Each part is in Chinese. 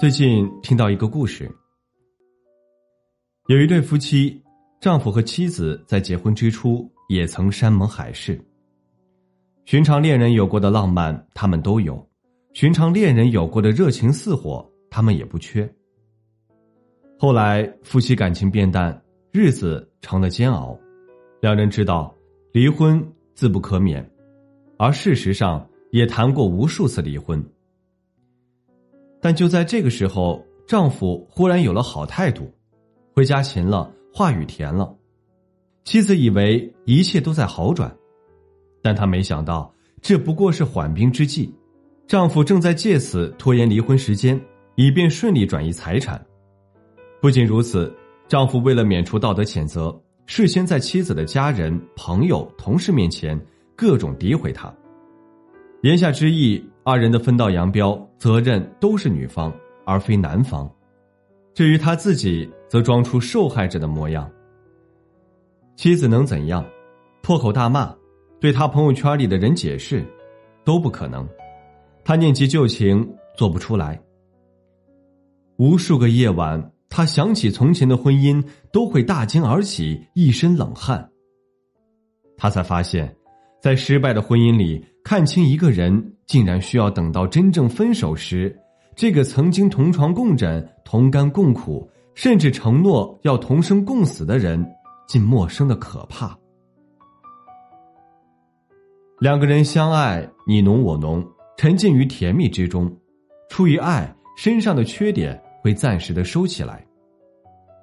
最近听到一个故事，有一对夫妻，丈夫和妻子在结婚之初也曾山盟海誓。寻常恋人有过的浪漫，他们都有；寻常恋人有过的热情似火，他们也不缺。后来夫妻感情变淡，日子成了煎熬，两人知道离婚自不可免，而事实上也谈过无数次离婚。但就在这个时候，丈夫忽然有了好态度，回家勤了，话语甜了。妻子以为一切都在好转，但她没想到这不过是缓兵之计。丈夫正在借此拖延离婚时间，以便顺利转移财产。不仅如此，丈夫为了免除道德谴责，事先在妻子的家人、朋友、同事面前各种诋毁她。言下之意。二人的分道扬镳，责任都是女方而非男方。至于他自己，则装出受害者的模样。妻子能怎样？破口大骂，对他朋友圈里的人解释，都不可能。他念及旧情，做不出来。无数个夜晚，他想起从前的婚姻，都会大惊而起，一身冷汗。他才发现，在失败的婚姻里。看清一个人，竟然需要等到真正分手时，这个曾经同床共枕、同甘共苦，甚至承诺要同生共死的人，竟陌生的可怕。两个人相爱，你侬我侬，沉浸于甜蜜之中，出于爱，身上的缺点会暂时的收起来，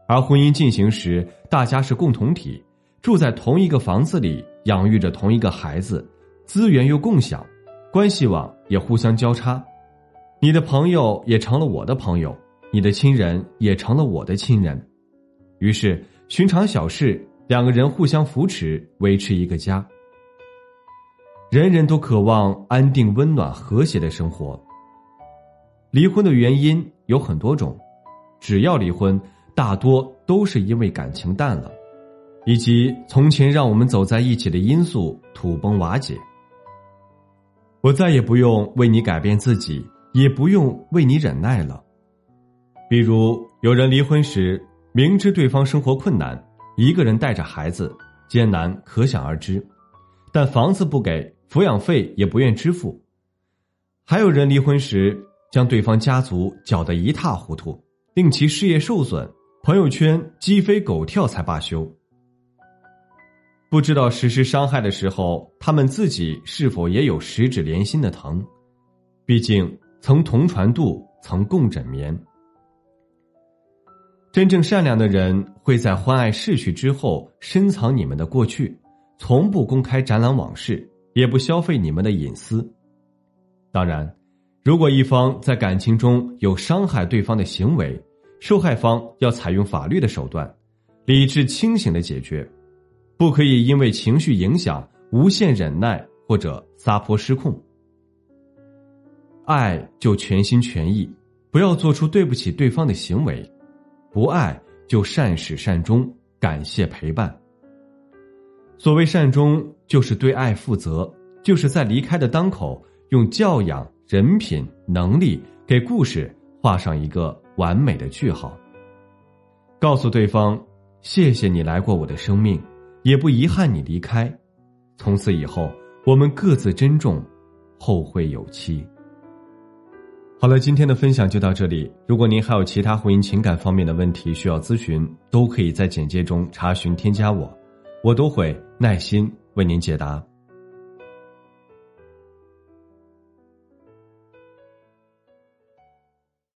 而婚姻进行时，大家是共同体，住在同一个房子里，养育着同一个孩子。资源又共享，关系网也互相交叉，你的朋友也成了我的朋友，你的亲人也成了我的亲人。于是，寻常小事，两个人互相扶持，维持一个家。人人都渴望安定、温暖、和谐的生活。离婚的原因有很多种，只要离婚，大多都是因为感情淡了，以及从前让我们走在一起的因素土崩瓦解。我再也不用为你改变自己，也不用为你忍耐了。比如，有人离婚时明知对方生活困难，一个人带着孩子，艰难可想而知，但房子不给，抚养费也不愿支付。还有人离婚时将对方家族搅得一塌糊涂，令其事业受损，朋友圈鸡飞狗跳才罢休。不知道实施伤害的时候，他们自己是否也有十指连心的疼？毕竟曾同船渡，曾共枕眠。真正善良的人会在欢爱逝去之后深藏你们的过去，从不公开展览往事，也不消费你们的隐私。当然，如果一方在感情中有伤害对方的行为，受害方要采用法律的手段，理智清醒的解决。不可以因为情绪影响无限忍耐或者撒泼失控。爱就全心全意，不要做出对不起对方的行为；不爱就善始善终，感谢陪伴。所谓善终，就是对爱负责，就是在离开的当口，用教养、人品、能力给故事画上一个完美的句号。告诉对方：谢谢你来过我的生命。也不遗憾你离开，从此以后我们各自珍重，后会有期。好了，今天的分享就到这里。如果您还有其他婚姻情感方面的问题需要咨询，都可以在简介中查询添加我，我都会耐心为您解答。